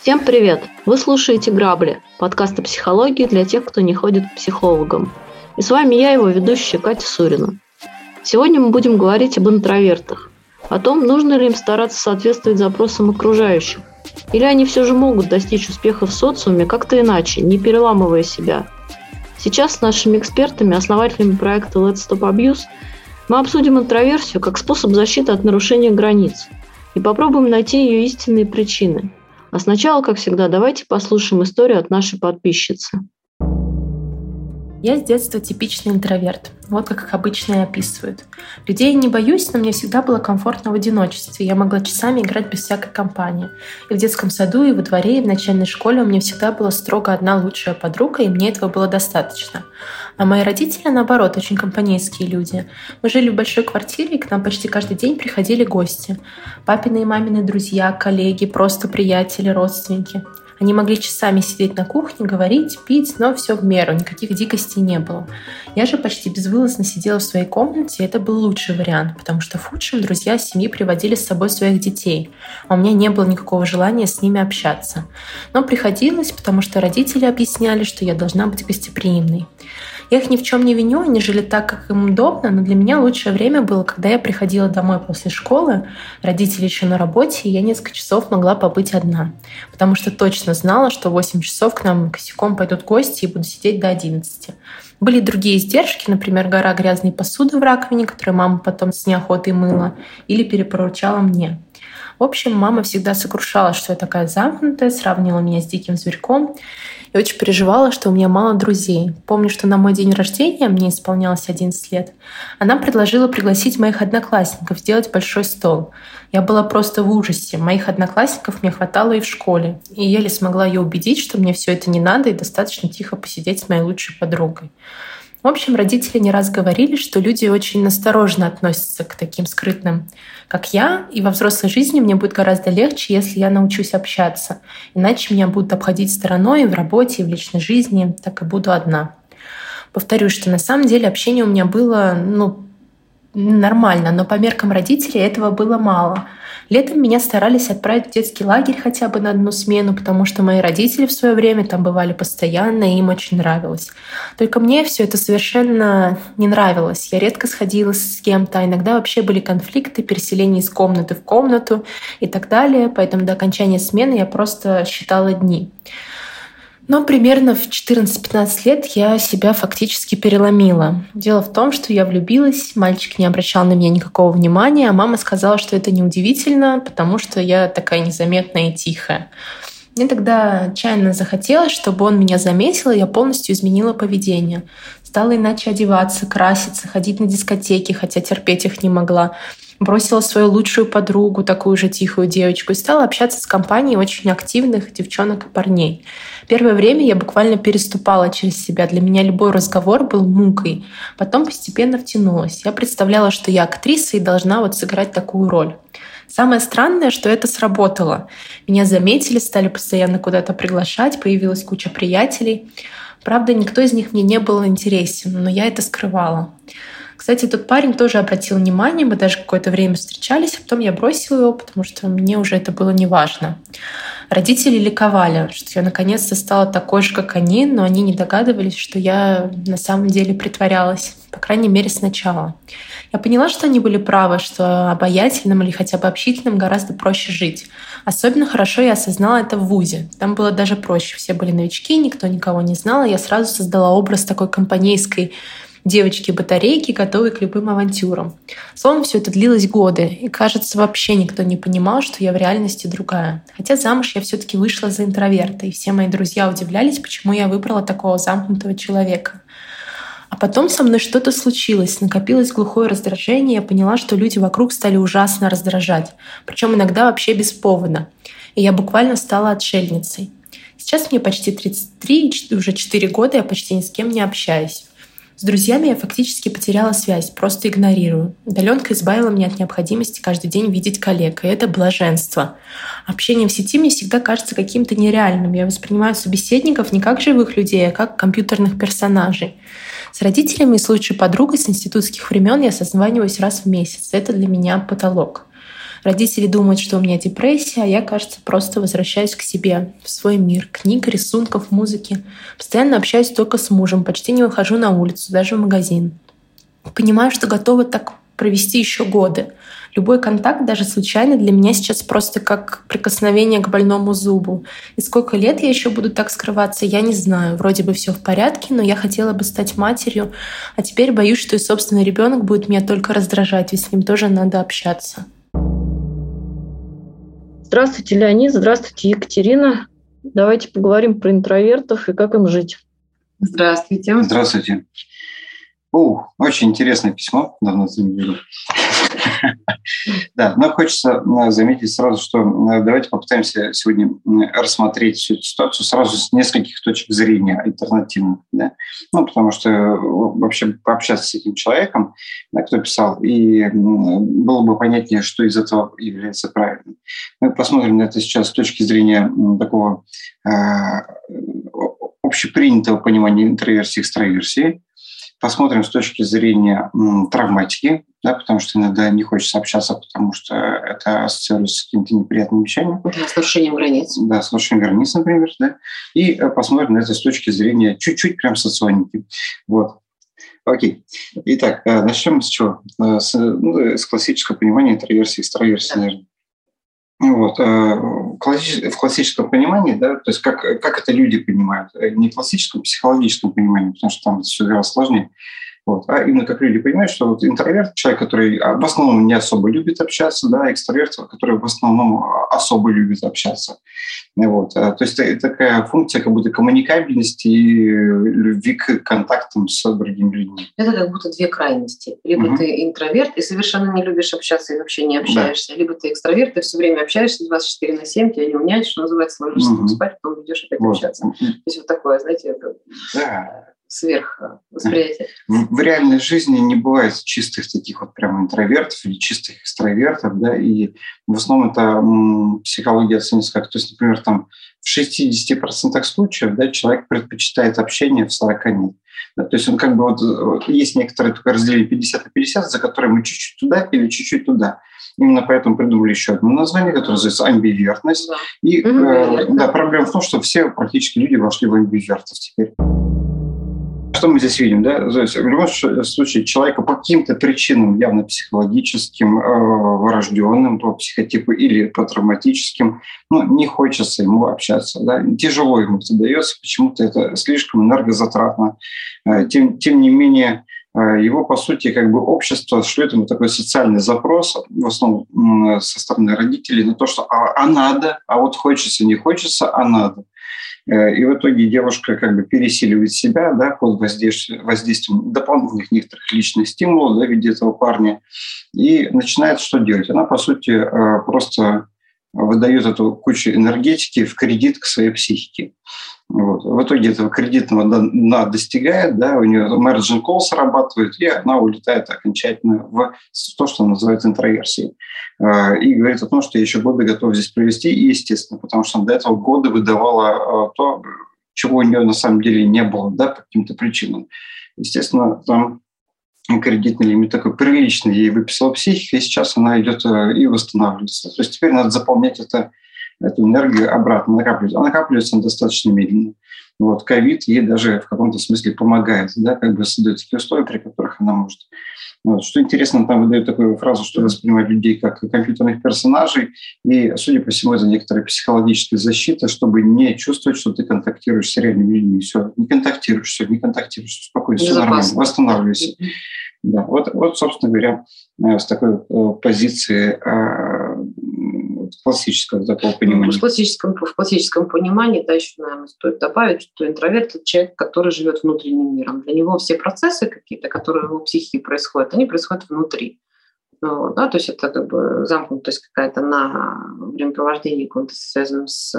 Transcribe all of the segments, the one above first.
Всем привет! Вы слушаете «Грабли» – подкаст о психологии для тех, кто не ходит к психологам. И с вами я, его ведущая Катя Сурина. Сегодня мы будем говорить об интровертах, о том, нужно ли им стараться соответствовать запросам окружающих, или они все же могут достичь успеха в социуме как-то иначе, не переламывая себя. Сейчас с нашими экспертами, основателями проекта Let's Stop Abuse, мы обсудим интроверсию как способ защиты от нарушения границ и попробуем найти ее истинные причины – а сначала, как всегда, давайте послушаем историю от нашей подписчицы. Я с детства типичный интроверт. Вот как их обычно и описывают. Людей не боюсь, но мне всегда было комфортно в одиночестве. Я могла часами играть без всякой компании. И в детском саду, и во дворе, и в начальной школе у меня всегда была строго одна лучшая подруга, и мне этого было достаточно. А мои родители, наоборот, очень компанейские люди. Мы жили в большой квартире, и к нам почти каждый день приходили гости. Папины и мамины друзья, коллеги, просто приятели, родственники. Они могли часами сидеть на кухне, говорить, пить, но все в меру, никаких дикостей не было. Я же почти безвылазно сидела в своей комнате, и это был лучший вариант, потому что в худшем друзья семьи приводили с собой своих детей, а у меня не было никакого желания с ними общаться. Но приходилось, потому что родители объясняли, что я должна быть гостеприимной. Я их ни в чем не виню, они жили так, как им удобно, но для меня лучшее время было, когда я приходила домой после школы, родители еще на работе, и я несколько часов могла побыть одна. Потому что точно знала, что в 8 часов к нам косяком пойдут гости и буду сидеть до 11. Были другие издержки, например, гора грязной посуды в раковине, которую мама потом с неохотой мыла или перепоручала мне. В общем, мама всегда сокрушалась, что я такая замкнутая, сравнивала меня с диким зверьком и очень переживала, что у меня мало друзей. Помню, что на мой день рождения, мне исполнялось 11 лет, она предложила пригласить моих одноклассников сделать большой стол. Я была просто в ужасе. Моих одноклассников мне хватало и в школе. И еле смогла ее убедить, что мне все это не надо и достаточно тихо посидеть с моей лучшей подругой. В общем, родители не раз говорили, что люди очень настороженно относятся к таким скрытным, как я, и во взрослой жизни мне будет гораздо легче, если я научусь общаться. Иначе меня будут обходить стороной и в работе, и в личной жизни, так и буду одна. Повторюсь, что на самом деле общение у меня было ну, нормально, но по меркам родителей этого было мало. Летом меня старались отправить в детский лагерь хотя бы на одну смену, потому что мои родители в свое время там бывали постоянно, и им очень нравилось. Только мне все это совершенно не нравилось. Я редко сходила с кем-то, а иногда вообще были конфликты, переселение из комнаты в комнату и так далее. Поэтому до окончания смены я просто считала дни. Но примерно в 14-15 лет я себя фактически переломила. Дело в том, что я влюбилась, мальчик не обращал на меня никакого внимания, а мама сказала, что это неудивительно, потому что я такая незаметная и тихая. Мне тогда отчаянно захотелось, чтобы он меня заметил, и я полностью изменила поведение. Стала иначе одеваться, краситься, ходить на дискотеки, хотя терпеть их не могла бросила свою лучшую подругу, такую же тихую девочку, и стала общаться с компанией очень активных девчонок и парней. Первое время я буквально переступала через себя. Для меня любой разговор был мукой. Потом постепенно втянулась. Я представляла, что я актриса и должна вот сыграть такую роль. Самое странное, что это сработало. Меня заметили, стали постоянно куда-то приглашать, появилась куча приятелей. Правда, никто из них мне не был интересен, но я это скрывала. Кстати, тот парень тоже обратил внимание, мы даже какое-то время встречались, а потом я бросила его, потому что мне уже это было неважно. Родители ликовали, что я наконец-то стала такой же, как они, но они не догадывались, что я на самом деле притворялась, по крайней мере, сначала. Я поняла, что они были правы, что обаятельным или хотя бы общительным гораздо проще жить. Особенно хорошо я осознала это в ВУЗе. Там было даже проще. Все были новички, никто никого не знал. И я сразу создала образ такой компанейской девочки-батарейки, готовые к любым авантюрам. Словом, все это длилось годы, и, кажется, вообще никто не понимал, что я в реальности другая. Хотя замуж я все-таки вышла за интроверта, и все мои друзья удивлялись, почему я выбрала такого замкнутого человека. А потом со мной что-то случилось, накопилось глухое раздражение, я поняла, что люди вокруг стали ужасно раздражать, причем иногда вообще без повода. И я буквально стала отшельницей. Сейчас мне почти 33, уже 4 года я почти ни с кем не общаюсь. С друзьями я фактически потеряла связь, просто игнорирую. Удаленка избавила меня от необходимости каждый день видеть коллег, и это блаженство. Общение в сети мне всегда кажется каким-то нереальным. Я воспринимаю собеседников не как живых людей, а как компьютерных персонажей. С родителями и с лучшей подругой с институтских времен я созваниваюсь раз в месяц. Это для меня потолок. Родители думают, что у меня депрессия, а я, кажется, просто возвращаюсь к себе, в свой мир, книг, рисунков, музыки. Постоянно общаюсь только с мужем, почти не выхожу на улицу, даже в магазин. Понимаю, что готова так провести еще годы. Любой контакт, даже случайный, для меня сейчас просто как прикосновение к больному зубу. И сколько лет я еще буду так скрываться, я не знаю. Вроде бы все в порядке, но я хотела бы стать матерью, а теперь боюсь, что и собственный ребенок будет меня только раздражать, ведь с ним тоже надо общаться. Здравствуйте, Леонид. Здравствуйте, Екатерина. Давайте поговорим про интровертов и как им жить. Здравствуйте. Здравствуйте. О, очень интересное письмо, давно не Да, но хочется э, заметить сразу, что э, давайте попытаемся сегодня рассмотреть всю эту ситуацию сразу с нескольких точек зрения альтернативных. Да? Ну, потому что э, вообще пообщаться с этим человеком, да, кто писал, и было бы понятнее, что из этого является правильным. Мы посмотрим на это сейчас с точки зрения такого э, общепринятого понимания интроверсии и экстраверсии, посмотрим с точки зрения травматики, да, потому что иногда не хочется общаться, потому что это ассоциируется с какими-то неприятными вещами. Да, с нарушением границ. Да, с нарушением границ, например. Да. И э, посмотрим на это с точки зрения чуть-чуть прям соционики. Вот. Окей. Итак, э, начнем с чего? Э, с, ну, с классического понимания интроверсии и экстраверсии, да. наверное. Вот. В классическом понимании, да, то есть как, как это люди понимают, не классическом, психологическом понимании, потому что там все гораздо сложнее, вот. А именно как люди понимают, что вот интроверт – человек, который в основном не особо любит общаться, да, экстраверт, который в основном особо любит общаться. Вот. А, то есть это такая функция как будто коммуникабельности и любви к контактам с другими людьми. Это как будто две крайности. Либо угу. ты интроверт и совершенно не любишь общаться и вообще не общаешься, да. либо ты экстраверт и все время общаешься 24 на 7, тебя не уняешь, что называется, ложишься угу. спать, потом идешь опять вот. общаться. То есть вот такое, знаете, это... Да сверхвосприятие. В, в реальной жизни не бывает чистых таких вот прям интровертов или чистых экстравертов, да, и в основном это психология оценится как, то есть, например, там в 60% случаев, да, человек предпочитает общение, в 40 нет. Да, то есть он как бы вот, вот есть некоторые такое разделение 50 на 50, за которое мы чуть-чуть туда или чуть-чуть туда. Именно поэтому придумали еще одно название, которое называется амбивертность. Да. И э, да, проблема в том, что все практически люди вошли в амбивертов теперь. Что мы здесь видим? Да? То есть, в любом случае человека по каким-то причинам, явно психологическим, э, врожденным по психотипу или по травматическим, ну, не хочется ему общаться. Да? Тяжело ему это дается, почему-то это слишком энергозатратно. Э, тем, тем не менее, э, его, по сути, как бы общество шлет ему такой социальный запрос, в основном со стороны родителей, на то, что а, а надо, а вот хочется, не хочется, а надо. Э, и в итоге девушка как бы пересиливает себя да, под воздействием, дополнительных некоторых личных стимулов да, в виде этого парня и начинает что делать? Она, по сути, э, просто выдает эту кучу энергетики в кредит к своей психике. Вот. В итоге этого кредитного дна достигает, да, у нее margin call срабатывает, и она улетает окончательно в то, что называется интроверсией. А, и говорит о том, что я еще годы готов здесь провести, и естественно, потому что до этого года выдавала а, то, чего у нее на самом деле не было, да, по каким-то причинам. Естественно, там кредитный лимит такой приличный ей выписала психика, и сейчас она идет а, и восстанавливается. То есть теперь надо заполнять это эту энергию обратно. А накапливается она достаточно медленно. Вот, ковид ей даже в каком-то смысле помогает, да, как бы создает такие условия, при которых она может. Вот. Что интересно, там выдает такую фразу, что воспринимать людей как компьютерных персонажей, и, судя по всему, это некоторая психологическая защита, чтобы не чувствовать, что ты контактируешь с реальными людьми. Все, не контактируешь, все, не контактируешь, спокойно, все нормально, восстанавливайся. Да, вот, вот, собственно говоря, э, с такой э, позиции э, классического такого понимания. В классическом, в классическом понимании, да, еще, наверное, стоит добавить, что интроверт – это человек, который живет внутренним миром. Для него все процессы какие-то, которые в его психике происходят, они происходят внутри. Вот, да, то есть это как бы замкнутость какая-то на времяпровождение какое-то связано с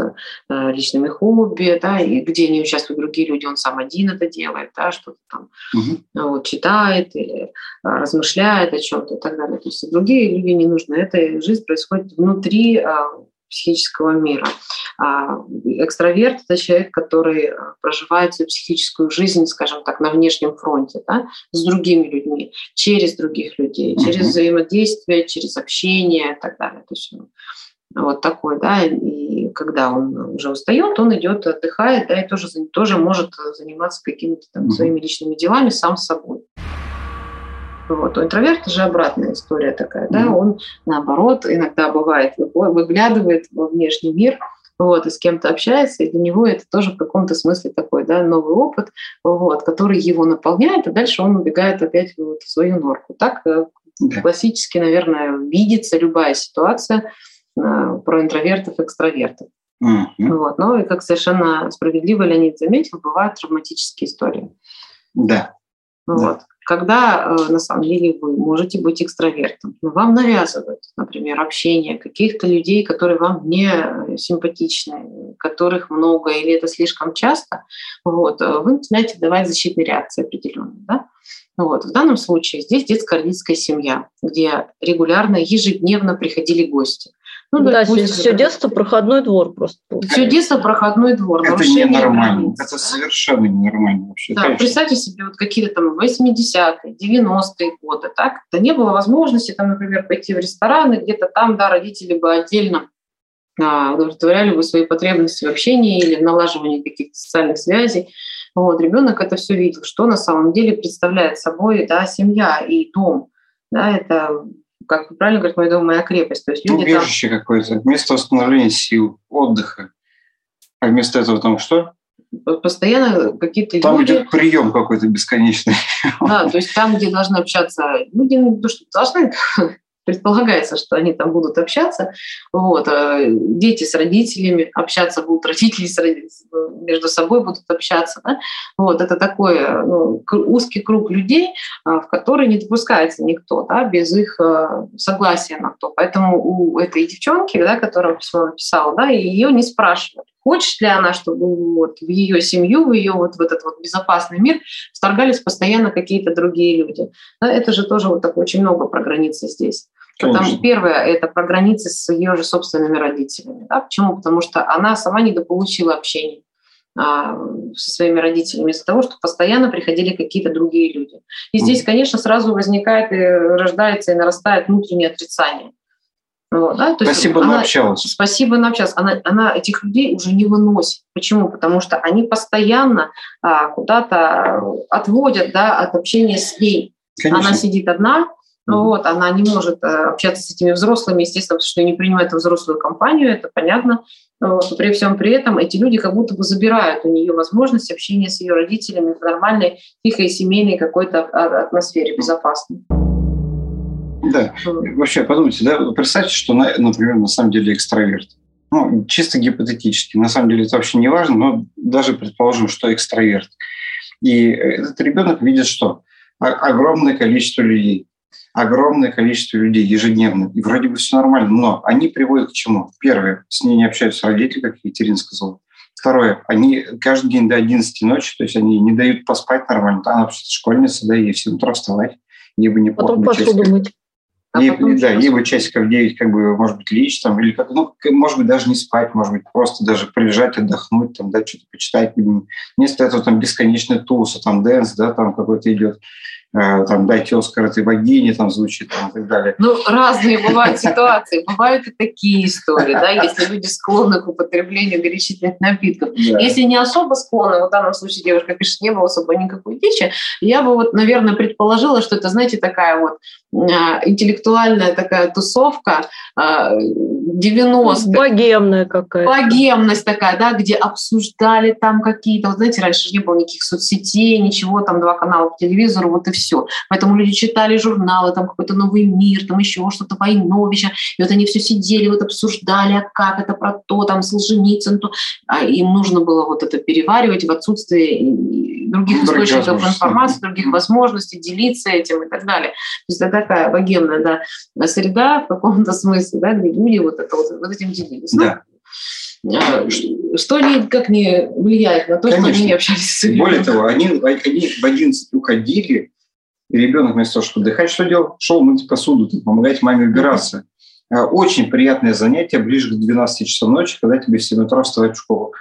э, личными хобби, да, и где не участвуют другие люди, он сам один это делает, да, что-то там угу. вот, читает или э, размышляет о чем-то и так далее. То есть другие люди не нужны. Эта жизнь происходит внутри э, психического мира. А экстраверт – это человек, который э, проживает свою психическую жизнь, скажем так, на внешнем фронте, да, с другими людьми, через других людей, mm-hmm. через взаимодействие, через общение и так далее. То есть вот такой, да, и когда он уже устает, он идет, отдыхает, да, и тоже, тоже может заниматься какими-то там mm-hmm. своими личными делами сам собой. Вот. У интроверта же обратная история такая, да, он наоборот иногда бывает выглядывает во внешний мир, вот, и с кем-то общается, и для него это тоже в каком-то смысле такой, да, новый опыт, вот, который его наполняет, и дальше он убегает опять вот в свою норку. Так э, да. классически, наверное, видится любая ситуация э, про интровертов, экстравертов. Mm-hmm. Вот. Но, и как совершенно справедливо Леонид заметил, бывают травматические истории. Да. Вот. Да когда э, на самом деле вы можете быть экстравертом. Но вам навязывают, например, общение каких-то людей, которые вам не симпатичны, которых много или это слишком часто, вот, э, вы начинаете давать защитные реакции определенные. Да? Вот. В данном случае здесь детско-родительская семья, где регулярно, ежедневно приходили гости. Ну, да, допустим, все детство проходной двор просто. Все детство проходной двор. Это ненормально. Это совершенно ненормально вообще. Да, Конечно. представьте себе, вот какие-то там 80-е, 90-е годы, так? Да не было возможности, там, например, пойти в ресторан, и где-то там, да, родители бы отдельно а, удовлетворяли бы свои потребности в общении или в налаживании каких-то социальных связей. Вот, ребенок это все видел, что на самом деле представляет собой да, семья и дом. Да, это как правильно говорит мой дом, моя крепость. То есть люди Убежище там... какое-то, место восстановления сил, отдыха. А вместо этого там что? Постоянно какие-то там люди... Там идет прием какой-то бесконечный. Да, то есть там, где должны общаться люди, то, что должны, предполагается, что они там будут общаться. Вот. А дети с родителями общаться будут, родители с родителями, между собой будут общаться. Да? Вот. Это такой ну, узкий круг людей, а, в который не допускается никто да, без их согласия на то. Поэтому у этой девчонки, да, которая письмо написала, да, ее не спрашивали хочет ли она, чтобы вот в ее семью, в ее вот в этот вот безопасный мир вторгались постоянно какие-то другие люди. Да, это же тоже вот так очень много про границы здесь. Конечно. Потому что первое – это про границы с ее же собственными родителями. Да? Почему? Потому что она сама недополучила общение а, со своими родителями из-за того, что постоянно приходили какие-то другие люди. И здесь, конечно, сразу возникает и рождается и нарастает внутреннее отрицание. Вот, да? То спасибо, она общалась. Спасибо, она общалась. Она, она этих людей уже не выносит. Почему? Потому что они постоянно а, куда-то отводят да, от общения с ней. Конечно. Она сидит одна, вот, она не может э, общаться с этими взрослыми, естественно, потому что не принимает взрослую компанию, это понятно. Вот, при всем при этом эти люди как будто бы забирают у нее возможность общения с ее родителями в нормальной, тихой, семейной какой-то атмосфере, безопасной. Да, вообще подумайте, да, представьте, что, например, на самом деле экстраверт. Ну, чисто гипотетически. На самом деле это вообще не важно, но даже предположим, что экстраверт. И этот ребенок видит что? Огромное количество людей огромное количество людей ежедневно, и вроде бы все нормально, но они приводят к чему? Первое, с ней не общаются родители, как Екатерина сказала. Второе, они каждый день до 11 ночи, то есть они не дают поспать нормально. Она вообще школьница, да, ей в 7 утра вставать, ей бы неплохо Потом посуду мыть. А ей, да, ей бы часиков 9, как бы, может быть, лечь там, или как, ну, может быть, даже не спать, может быть, просто даже прилежать, отдохнуть, там, да, что-то почитать. Вместо этого там бесконечный туса, там, dance, да, там какой-то идет. Э, там, дайте Оскар этой богине, там звучит там, и так далее. Ну, разные бывают ситуации. Бывают и такие истории, да, если люди склонны к употреблению горячительных напитков. Да. Если не особо склонны, вот в данном случае девушка пишет, не было особо никакой дичи, я бы вот, наверное, предположила, что это, знаете, такая вот а, интеллектуальная такая тусовка 90 а, Богемная какая-то. Богемность такая, да, где обсуждали там какие-то, вот знаете, раньше не было никаких соцсетей, ничего, там два канала по телевизору, вот и все. Поэтому люди читали журналы, там какой-то новый мир, там еще что-то Войновича, и вот они все сидели, вот обсуждали, а как это про то, там Солженицын, то. А им нужно было вот это переваривать в отсутствие других источников информации, других возможностей делиться этим и так далее. То есть это такая богемная да, среда в каком-то смысле, да, где люди вот, это, вот, вот этим делились. Да. Ну, что они как не влияет на то, Конечно. что они не общались с ребенком. Более того, они, они в 11 уходили, и ребенок вместо того, чтобы отдыхать, что делал? Шел мыть посуду, помогать маме убираться. Mm-hmm. Очень приятное занятие ближе к 12 часам ночи, когда тебе в 7 утра вставать в школу.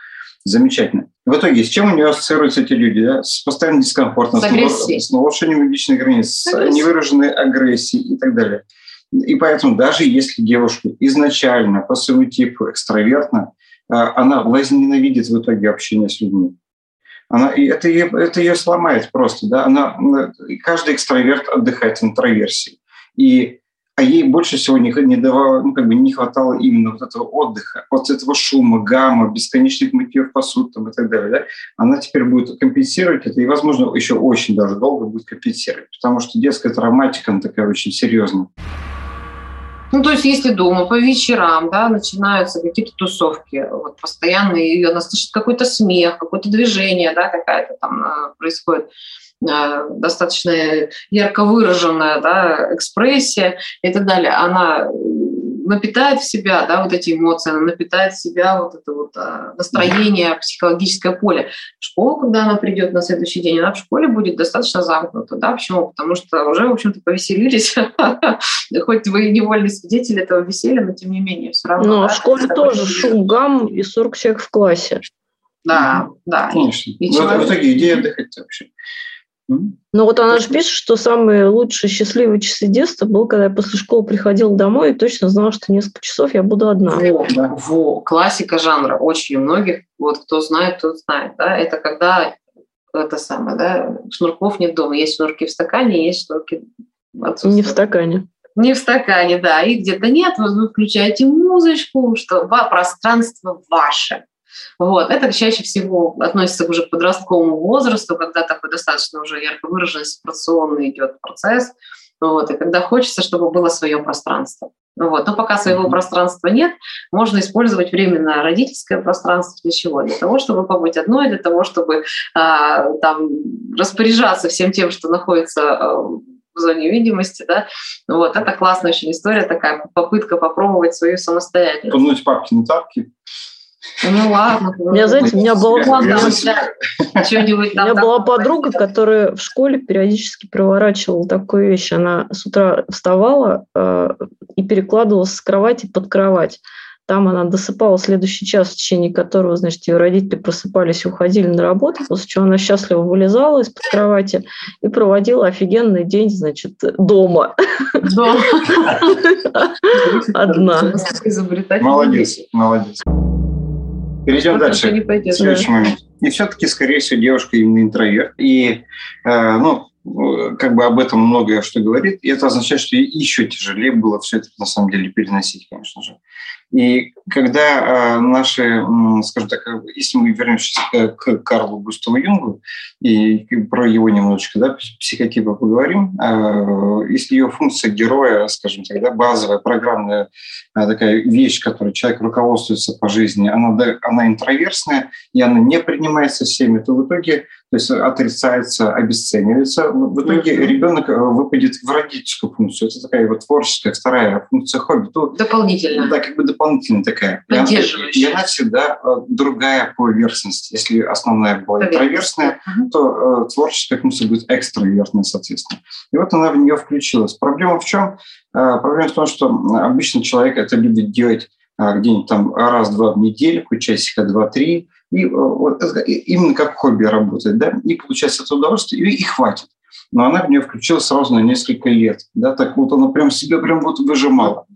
Замечательно. В итоге, с чем у нее ассоциируются эти люди? Да? С постоянным дискомфортом, с, с, с нарушением личных границ, с невыраженной агрессией и так далее. И поэтому даже если девушка изначально по своему типу экстравертна, а, она возненавидит в итоге общение с людьми. Она, и это, ее, это ее сломает просто. Да? Она, каждый экстраверт отдыхает интроверсии. И а ей больше всего не, не, давало, ну, как бы не хватало именно вот этого отдыха, вот этого шума, гамма, бесконечных мытьев посуд там, и так далее. Да? Она теперь будет компенсировать это, и, возможно, еще очень даже долго будет компенсировать, потому что детская травматика, она такая очень серьезная. Ну, то есть, если дома по вечерам, да, начинаются какие-то тусовки, вот постоянно ее она слышит какой-то смех, какое-то движение, да, какая-то там э, происходит э, достаточно ярко выраженная да, экспрессия и так далее, она напитает в себя да, вот эти эмоции, она напитает в себя вот это вот а, настроение, психологическое поле. В школу, когда она придет на следующий день, она в школе будет достаточно замкнута. Да? Почему? Потому что уже, в общем-то, повеселились. Хоть вы и невольный свидетель этого веселья, но тем не менее все равно. Но ну, а в школе тоже шум, гам и 40 человек в классе. Да, да. Конечно. И, и в итоге идея отдыхать вообще. Ну вот она же пишет, что самые лучшие счастливые часы детства был, когда я после школы приходила домой и точно знала, что несколько часов я буду одна. Во, да. во. Классика жанра. Очень у многих, вот кто знает, тот знает. Да? Это когда это самое, да, шнурков нет дома. Есть шнурки в стакане, есть шнурки Не в стакане. Не в стакане, да. И где-то нет, вы включаете музычку, что пространство ваше. Вот. Это чаще всего относится уже к подростковому возрасту, когда такой достаточно уже ярко выраженный сепарационный идет процесс, вот, и когда хочется, чтобы было свое пространство. Вот. Но пока своего пространства нет, можно использовать временно родительское пространство для чего? Для того, чтобы побыть одной, для того, чтобы а, там, распоряжаться всем тем, что находится а, в зоне видимости, да, вот, это классная очень история, такая попытка попробовать свою самостоятельность. Пнуть папки на тапки. Ну ладно. У меня, знаете, у меня была, у меня была подруга, которая в школе периодически проворачивала такую вещь. Она с утра вставала э, и перекладывалась с кровати под кровать. Там она досыпала следующий час, в течение которого, значит, ее родители просыпались и уходили на работу, после чего она счастливо вылезала из-под кровати и проводила офигенный день, значит, дома. Одна. Молодец, молодец. Перейдем дальше. Не Следующий момент. И все-таки, скорее всего, девушка именно интроверт. И, э, ну, как бы об этом многое что говорит, и это означает, что еще тяжелее было все это на самом деле переносить, конечно же. И когда э, наши, скажем так, если мы вернемся к Карлу Густаву Юнгу и про его немножечко, да, психотипа поговорим, э, если ее функция героя, скажем так, да, базовая, программная э, такая вещь, которой человек руководствуется по жизни, она, она интроверсная, и она не принимается всеми, то в итоге то есть отрицается, обесценивается. В итоге mm-hmm. ребенок выпадет в родительскую функцию. Это такая вот творческая вторая функция хобби. Дополнительно. Да, как бы дополнительная такая. Поддерживающая. И она всегда э, другая по версности. Если основная была интроверсная, угу. то э, творческая функция будет экстравертная, соответственно. И вот она в нее включилась. Проблема в чем? Э, проблема в том, что обычно человек это любит делать э, где-нибудь там раз-два в недельку, часика два-три, и э, вот, именно как хобби работает, да, и получается это удовольствие, и, и хватит. Но она в нее включилась сразу на несколько лет, да, так вот она прям себе прям вот выжимала.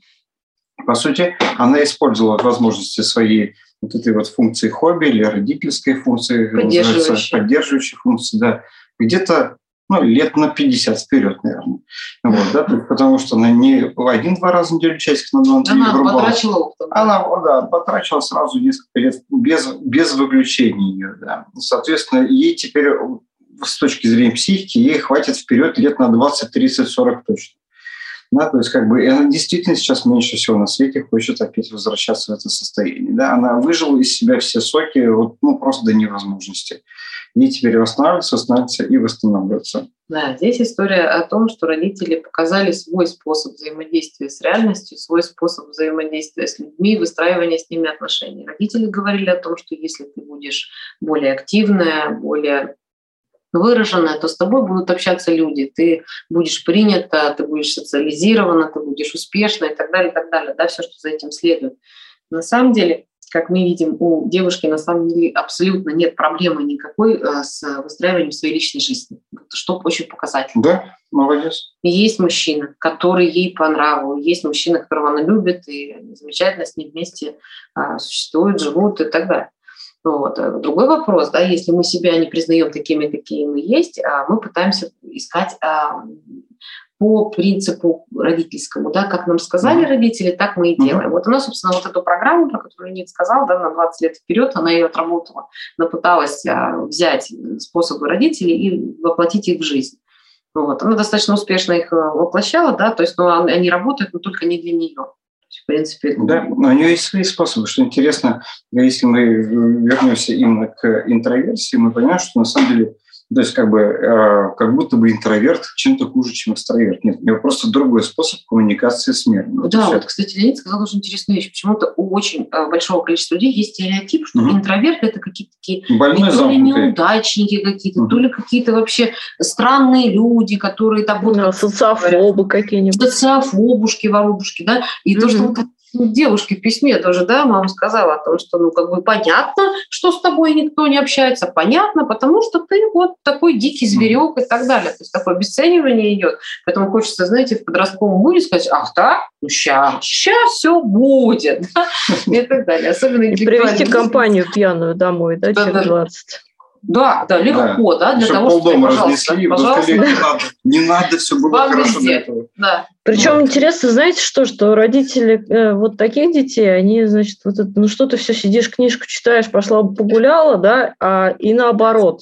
По сути, она использовала возможности своей вот этой вот функции хобби или родительской функции, поддерживающей, поддерживающей функции, да, где-то ну, лет на 50 вперед, наверное. Вот, да, потому что она не один-два раза в неделю часик на два Она потрачила опыт. Она, да, потрачила сразу несколько лет без, без выключения ее, да. Соответственно, ей теперь с точки зрения психики, ей хватит вперед лет на 20, 30, 40 точно. Да, то есть как бы она действительно сейчас меньше всего на свете хочет опять возвращаться в это состояние. Да? Она выжила из себя все соки вот, ну, просто до невозможности. И теперь восстанавливаться, восстанавливаться и восстанавливаться. Да, здесь история о том, что родители показали свой способ взаимодействия с реальностью, свой способ взаимодействия с людьми, выстраивания с ними отношений. Родители говорили о том, что если ты будешь более активная, более выраженная, то с тобой будут общаться люди, ты будешь принята, ты будешь социализирована, ты будешь успешна и так далее, и так далее, да, все, что за этим следует. На самом деле как мы видим, у девушки на самом деле абсолютно нет проблемы никакой э, с выстраиванием своей личной жизни, что очень показательно. Да, молодец. Есть мужчина, который ей по нраву, есть мужчина, которого она любит, и замечательно с ним вместе а, существуют, живут и так далее. Вот. Э, другой вопрос, да, если мы себя не признаем такими, какие мы есть, а мы пытаемся искать а, по принципу родительскому, да, как нам сказали родители, так мы и делаем. Вот она, собственно, вот эту программу, про которую Нит сказал, да, на 20 лет вперед, она ее отработала, она пыталась а, взять способы родителей и воплотить их в жизнь. Вот. Она достаточно успешно их э, воплощала, да, то есть ну, они работают, но только не для нее. Принципе, да, но у нее есть свои способы. Что интересно, если мы вернемся именно к интроверсии, мы понимаем, что на самом деле то есть как бы э, как будто бы интроверт чем-то хуже, чем экстраверт. Нет, у него просто другой способ коммуникации с миром. Вот да, вот, кстати, Леонид сказал очень интересную вещь. Почему-то у очень э, большого количества людей есть стереотип, что угу. интроверты это какие-то такие Больной, то ли неудачники какие-то, угу. то ли какие-то вообще странные люди, которые там вот да, социофобы какие-нибудь. Социофобушки, воробушки, да. И угу. то, что вот ну, девушке в письме тоже, да, мама сказала о том, что, ну, как бы понятно, что с тобой никто не общается, понятно, потому что ты вот такой дикий зверек и так далее. То есть такое обесценивание идет. Поэтому хочется, знаете, в подростковом будет сказать, ах, да, ну, сейчас, сейчас все будет, и так далее. Особенно и привести компанию пьяную домой, да, через 20. Да, да, легко, да, да для того, чтобы, пожалуйста, разнесли, пожалуйста. Не надо, не надо, все было Вам хорошо везде. для этого. Да. Причем вот. интересно, знаете что, что родители э, вот таких детей, они, значит, вот это, ну что ты все сидишь, книжку читаешь, пошла погуляла, да, а и наоборот.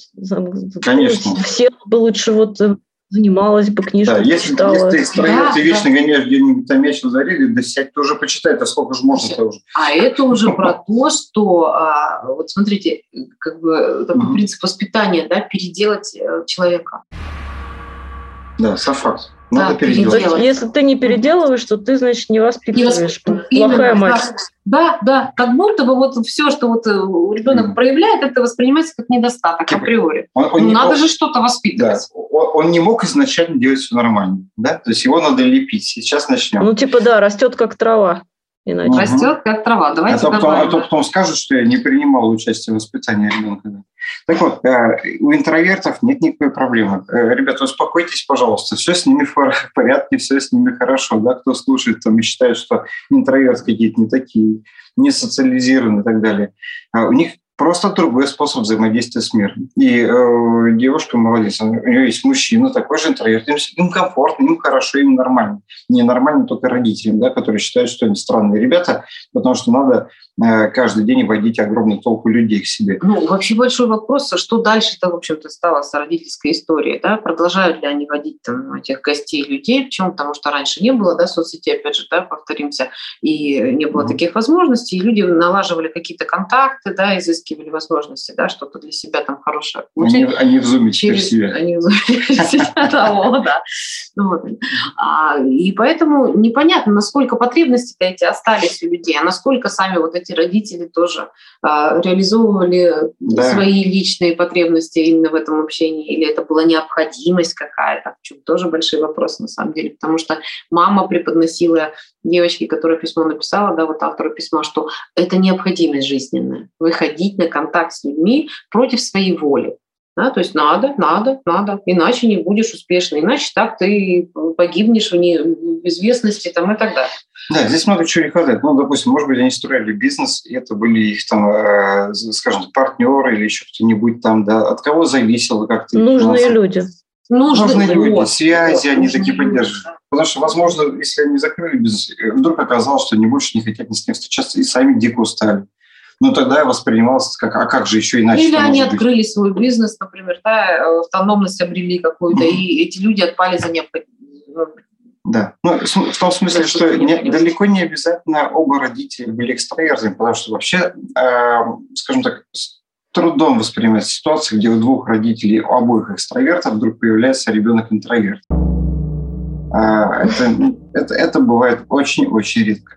Конечно. Все бы лучше вот э, занималась бы, книжку да, если, читала. Если ты строил, да, ты вечно да. гоняешь где-нибудь там мяч в заре, да сядь, ты уже почитай, это сколько же можно-то уже. А это уже про то, что, а, вот смотрите, как бы такой принцип воспитания, да, переделать э, человека. Да, сам факт. Надо да, переделать. Ну, если ты не переделываешь, то ты, значит, не воспитываешь. Не Плохая мать. Да, да, как будто бы вот все, что вот э, ребенок mm. проявляет, это воспринимается как недостаток типа, априори. Он, он надо мог, же что-то воспитывать. Да, он, он не мог изначально делать все нормально, да, то есть его надо лепить. Сейчас начнем. Ну, типа, да, растет как трава. Иначе. Угу. Растет как трава. Давайте а то, потом, а то потом скажут, что я не принимал участие в воспитании ребенка. Так вот, э, у интровертов нет никакой проблемы. Э, ребята, успокойтесь, пожалуйста. Все с ними в порядке, все с ними хорошо. Да? Кто слушает там, и считает, что интроверты какие-то не такие, не социализированы и так далее. А у них просто другой способ взаимодействия с миром. И э, девушка молодец, у нее есть мужчина, такой же интроверт, им, им комфортно, им хорошо, им нормально. Не нормально только родителям, да, которые считают, что они странные ребята, потому что надо э, каждый день вводить огромную толпу людей к себе. Ну, вообще большой вопрос, а что дальше-то, в общем-то, стало с родительской историей, да, продолжают ли они водить там этих гостей людей, почему? Потому что раньше не было, да, соцсетей, опять же, да, повторимся, и не было mm-hmm. таких возможностей, и люди налаживали какие-то контакты, да, изыскивали выискивали возможности, да, что-то для себя там хорошее получить. Они, они в зуме через себя. Они в зуме того, да. А, и поэтому непонятно, насколько потребности-то эти остались у людей, а насколько сами вот эти родители тоже а, реализовывали свои личные потребности именно в этом общении, или это была необходимость какая-то, в чем тоже большой вопрос на самом деле, потому что мама преподносила девочке, которая письмо написала, да, вот автору письма, что это необходимость жизненная, выходить на контакт с людьми против своей воли. Да, то есть надо, надо, надо, иначе не будешь успешным, иначе так ты погибнешь в, не, в известности там, и так далее. Да, здесь много чего не хватает. Ну, допустим, может быть, они строили бизнес, и это были их там, э, скажем, партнеры или еще кто-нибудь там, да, от кого зависело как-то. Нужные люди. Нужны, Нужны люди, связи, они такие поддерживают. Потому что, возможно, если они закрыли бизнес, вдруг оказалось, что они больше не хотят ни с кем встречаться и сами дико устали. Ну, тогда воспринималось как, а как же еще иначе? Или они открыли быть? свой бизнес, например, да, автономность обрели какую-то, mm-hmm. и эти люди отпали за необходимость Да. Ну, в том смысле, что не, далеко не обязательно оба родителя были экстравертами, потому что вообще, э, скажем так, трудом воспринимается ситуация, где у двух родителей, у обоих экстравертов вдруг появляется ребенок-интроверт. Э, это, это, это бывает очень-очень редко.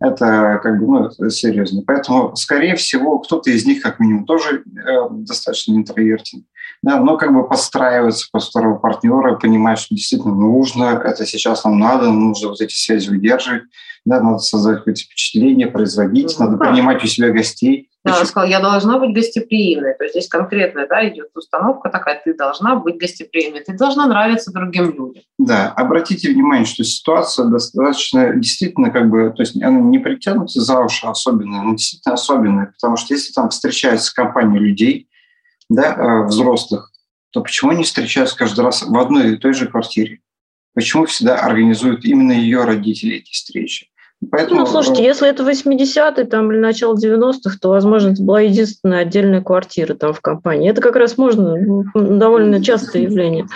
Это как бы ну, серьезно. Поэтому, скорее всего, кто-то из них, как минимум, тоже э, достаточно интровертен да, но как бы подстраиваться под второго партнера, понимать, что действительно нужно, это сейчас нам надо, нужно вот эти связи удерживать, да, надо создать какое-то впечатление, производить, ну, надо да. принимать у себя гостей. Да, она сказала, я должна быть гостеприимной. То есть здесь конкретно да, идет установка такая, ты должна быть гостеприимной, ты должна нравиться другим людям. Да, обратите внимание, что ситуация достаточно действительно как бы, то есть она не притянута за уши особенная, она действительно особенная, потому что если там встречается компания людей, да, э, взрослых, то почему они встречаются каждый раз в одной и той же квартире? Почему всегда организуют именно ее родители эти встречи? Поэтому... Ну, слушайте, если это 80-е там, или начало 90-х, то, возможно, это была единственная отдельная квартира там в компании. Это как раз можно, довольно частое явление.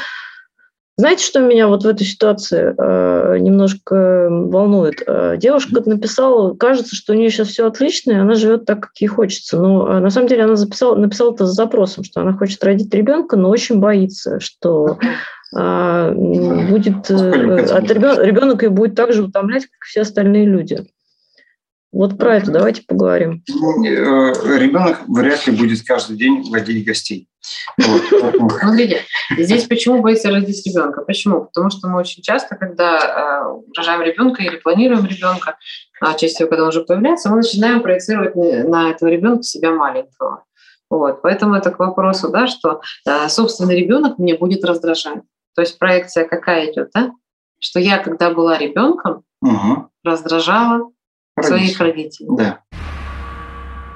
Знаете, что меня вот в этой ситуации э, немножко волнует? Э, девушка написала, кажется, что у нее сейчас все отлично, и она живет так, как ей хочется. Но э, на самом деле она записала, написала это с запросом, что она хочет родить ребенка, но очень боится, что э, будет э, от ребенка, ребенок ее будет так же утомлять, как все остальные люди. Вот про это давайте поговорим. Ну, э, ребенок вряд ли будет каждый день водить гостей. Смотрите, здесь почему боится родить ребенка? Почему? Потому что мы очень часто, когда э, рожаем ребенка или планируем ребенка, а чаще всего, когда он уже появляется, мы начинаем проецировать на этого ребенка себя маленького. Вот. Поэтому это к вопросу, да, что э, собственный ребенок мне будет раздражать. То есть проекция какая идет, да? Что я, когда была ребенком, угу. раздражала своих родителей. Да.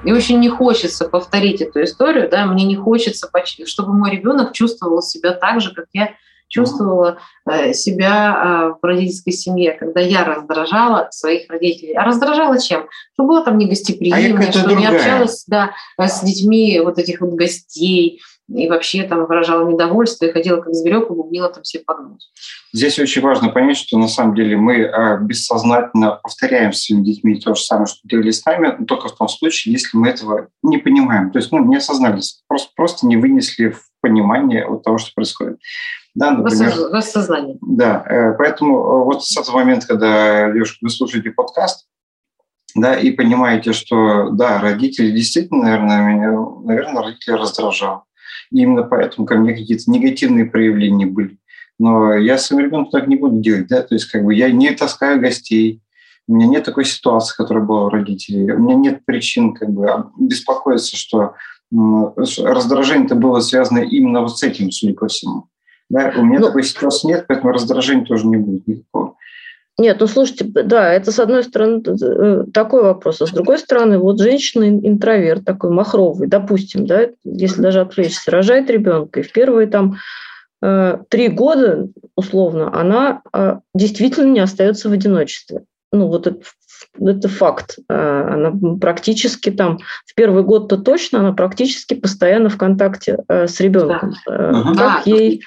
И очень не хочется повторить эту историю, да, мне не хочется, чтобы мой ребенок чувствовал себя так же, как я чувствовала э, себя э, в родительской семье, когда я раздражала своих родителей. А раздражала чем? Что была там негостеприимная, а что другая. не общалась да, с детьми вот этих вот гостей, и вообще там выражала недовольство и ходила как зверек и бубнила там все под нос. Здесь очень важно понять, что на самом деле мы э, бессознательно повторяем своими детьми то же самое, что делали с нами, но только в том случае, если мы этого не понимаем. То есть ну, не осознали, просто, просто не вынесли в понимание вот того, что происходит. Да, например, Воссознание. Да, э, поэтому э, вот с этого момента, когда, девушка, вы слушаете подкаст, да, и понимаете, что, да, родители действительно, наверное, меня, наверное, родители раздражал. И именно поэтому ко мне какие-то негативные проявления были. Но я своим ребенком так не буду делать, да, то есть как бы я не таскаю гостей, у меня нет такой ситуации, которая была у родителей, у меня нет причин как бы беспокоиться, что раздражение-то было связано именно вот с этим, судя по всему. Да, у меня ну, такой ситуации нет, поэтому раздражения тоже не будет никакого. Нет, ну слушайте, да, это с одной стороны э, такой вопрос, а с другой стороны, вот женщина-интроверт такой махровый, допустим, да, если даже отвлечься, рожает ребенка, и в первые там э, три года, условно, она э, действительно не остается в одиночестве. Ну, вот это, это факт. Она практически там в первый год-то точно, она практически постоянно в контакте с ребенком. Да. Как да. ей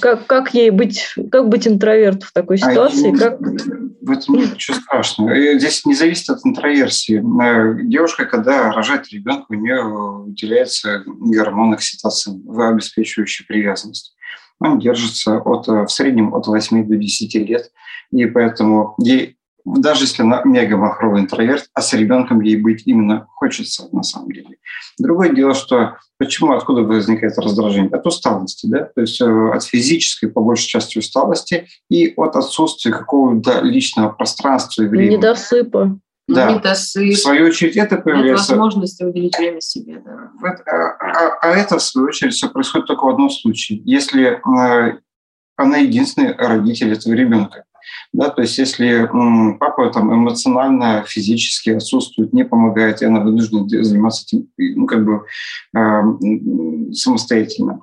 как, как ей быть, как быть интроверту в такой а ситуации? А как... В этом ничего страшного. Здесь не зависит от интроверсии. Э, девушка, когда рожает ребенка, у нее выделяется гормон окситоцин, обеспечивающий привязанность. Он держится от, в среднем от 8 до 10 лет, и поэтому ей даже если она мега махровый интроверт, а с ребенком ей быть именно хочется на самом деле. Другое дело, что почему, откуда возникает раздражение? От усталости, да? то есть э, от физической, по большей части, усталости и от отсутствия какого-то личного пространства и времени. Недосыпа. Да. Недосып. В свою очередь это появляется... Нет возможности уделить время себе. Да. А, а, а это, в свою очередь, все происходит только в одном случае. Если э, она единственный родитель этого ребенка. Да, то есть если папа там эмоционально, физически отсутствует, не помогает, и она вынуждена заниматься этим ну, как бы э, самостоятельно.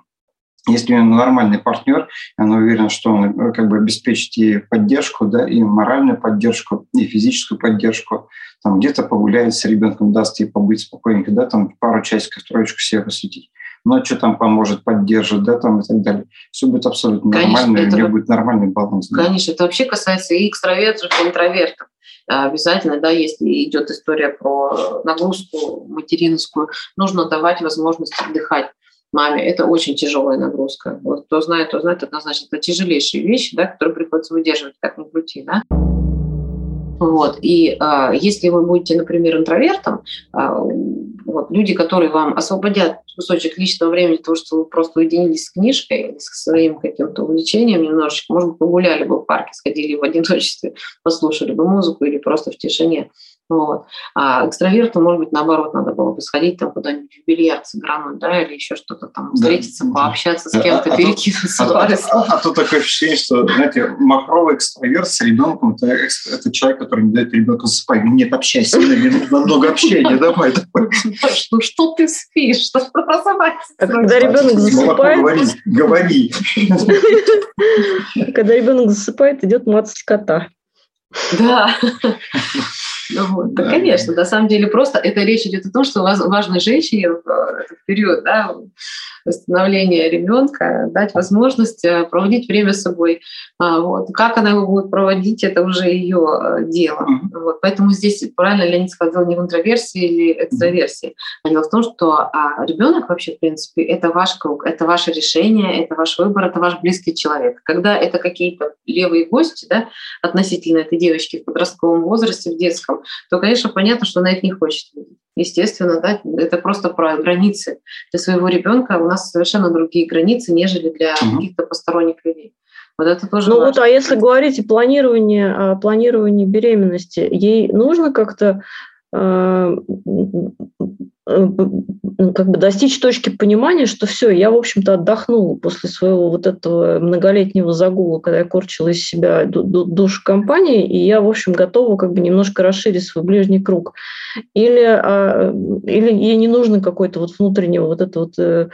Если у нее нормальный партнер, она уверена, что он э, как бы обеспечит ей поддержку, да, и моральную поддержку, и физическую поддержку, там где-то погуляет с ребенком, даст ей побыть спокойненько, да, там пару часиков, троечку себе посвятить, ночью там поможет, поддержит, да, там и так далее. Все будет абсолютно Конечно, нормально, это, у него будет нормальный баланс. Конечно, да. это вообще касается и экстравертов, и интровертов. Обязательно, да, если идет история про нагрузку материнскую, нужно давать возможность отдыхать маме. Это очень тяжелая нагрузка. Вот кто знает, то знает, однозначно. Это тяжелейшие вещи, да, которые приходится выдерживать, как ни крути, да. Вот. И э, если вы будете, например, интровертом, э, вот, люди, которые вам освободят кусочек личного времени, того, что вы просто уединились с книжкой с своим каким-то увлечением немножечко, может быть, погуляли бы в парке, сходили в одиночестве, послушали бы музыку или просто в тишине. Вот. А экстраверту, может быть, наоборот, надо было бы сходить там куда-нибудь в бильярд сыгрануть, да, или еще что-то там, встретиться, да. пообщаться с кем-то, а, перекинуться а, а, а, а, то такое ощущение, что, знаете, махровый экстраверт с ребенком это, это человек, который не дает ребенку засыпать. Нет, общайся, мне нужно много общения, давай, давай. Ну что ты спишь, что? А когда ребенок засыпает... Говори, Когда ребенок засыпает, идет мацать кота. Да. Вот. да, конечно, на самом деле просто это речь идет о том, что важно женщине в этот период да, становления ребенка дать возможность э, проводить время с собой. А, вот. Как она его будет проводить, это уже ее э, дело. Mm-hmm. Вот. Поэтому здесь правильно Леонид сказал не в интроверсии или экстраверсии. А дело в том, что а ребенок вообще, в принципе, это ваш круг, это ваше решение, это ваш выбор, это ваш близкий человек. Когда это какие-то левые гости да, относительно этой девочки в подростковом возрасте, в детском, то, конечно, понятно, что она их не хочет видеть. Естественно, да, это просто про границы. Для своего ребенка у нас совершенно другие границы, нежели для угу. каких-то посторонних людей. Вот это тоже. Ну важно. вот, а если говорить о планировании, о планировании беременности, ей нужно как-то э, как бы достичь точки понимания, что все, я, в общем-то, отдохнула после своего вот этого многолетнего загула, когда я корчила из себя душ компании, и я, в общем, готова как бы немножко расширить свой ближний круг. Или, а, или ей не нужно какой-то вот внутреннего вот это вот, э,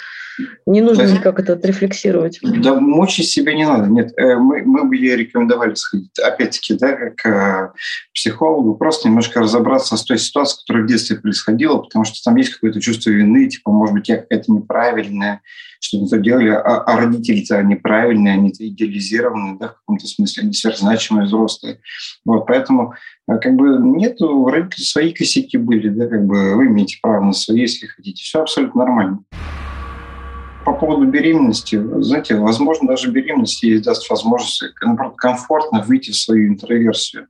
не нужно есть, никак это отрефлексировать. Да, мучить себя не надо. Нет, э, мы, мы бы ей рекомендовали сходить, опять-таки, да, как психологу, просто немножко разобраться с той ситуацией, которая в детстве происходила, потому что там есть какое-то чувство вины, типа, может быть, я какая-то неправильная, что не то делали, а, а родители-то неправильные, они-то идеализированные, да, в каком-то смысле, они сверхзначимые взрослые. Вот, поэтому э, как бы нет, у родителей свои косяки были, да, как бы вы имеете право на свои, если хотите. Все абсолютно нормально. По поводу беременности, знаете, возможно, даже беременность ей даст возможность, наоборот, комфортно выйти в свою интроверсию.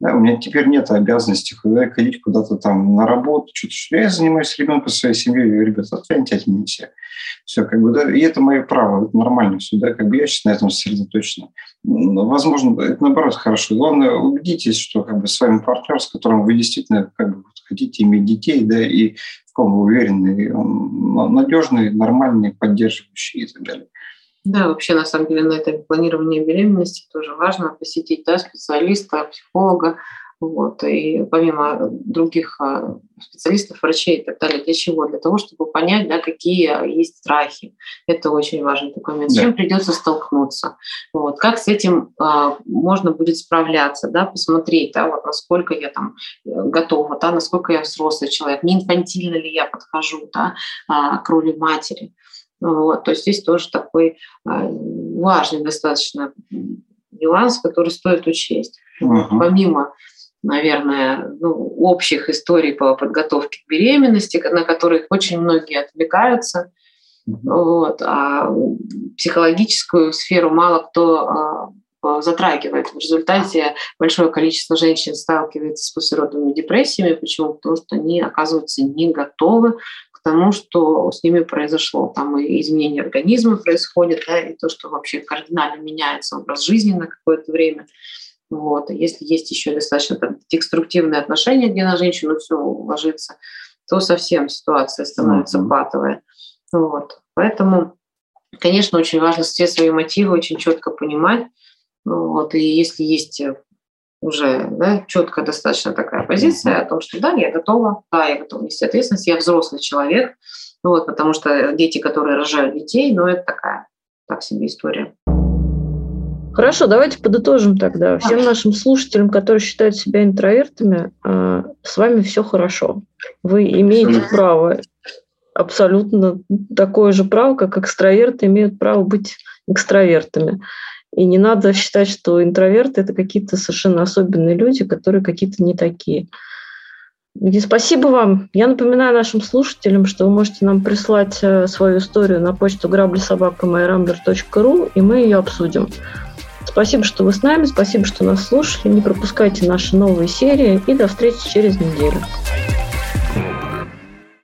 Да, у меня теперь нет обязанности ходить куда-то там на работу, что-то. Я занимаюсь ребенком, своей семьей, ребята, отстаньте от меня все. Все, как бы, да, и это мое право, это нормально все, да, как бы я сейчас на этом сосредоточен. Возможно, это наоборот хорошо. Главное, убедитесь, что как бы с вами партнер, с которым вы действительно как бы хотите иметь детей, да, и в ком вы уверены, он надежный, нормальный, поддерживающий и так далее. Да, вообще, на самом деле, на этом планировании беременности тоже важно посетить да, специалиста, психолога, вот, и помимо других а, специалистов, врачей и так далее. Для чего? Для того, чтобы понять, да, какие есть страхи. Это очень важный такой момент. С чем придется столкнуться. Вот. Как с этим а, можно будет справляться, да, посмотреть, да, вот, насколько я там э, готова, да, насколько я взрослый человек, не инфантильно ли я подхожу да, а, к роли матери. Вот, то есть здесь тоже такой а, важный достаточно нюанс, который стоит учесть. Uh-huh. Помимо, наверное, ну, общих историй по подготовке к беременности, на которых очень многие отвлекаются, uh-huh. вот, а психологическую сферу мало кто а, затрагивает. В результате большое количество женщин сталкивается с послеродовыми депрессиями. Почему? Потому что они оказываются не готовы тому, что с ними произошло. Там и изменение организма происходит, да, и то, что вообще кардинально меняется образ жизни на какое-то время. Вот. если есть еще достаточно там, деструктивные отношения, где на женщину все ложится, то совсем ситуация становится mm-hmm. патовая. Вот. Поэтому, конечно, очень важно все свои мотивы очень четко понимать. Вот. И если есть уже да, четко достаточно такая позиция о том, что да, я готова, да, я готова нести ответственность, я взрослый человек, ну вот, потому что дети, которые рожают детей, ну это такая, так себе история. Хорошо, давайте подытожим тогда. Всем нашим слушателям, которые считают себя интровертами, э, с вами все хорошо. Вы имеете право абсолютно такое же право, как экстраверты имеют право быть экстравертами. И не надо считать, что интроверты – это какие-то совершенно особенные люди, которые какие-то не такие. И спасибо вам. Я напоминаю нашим слушателям, что вы можете нам прислать э, свою историю на почту граблесобака.myramblер.ru, и мы ее обсудим. Спасибо, что вы с нами, спасибо, что нас слушали. Не пропускайте наши новые серии, и до встречи через неделю.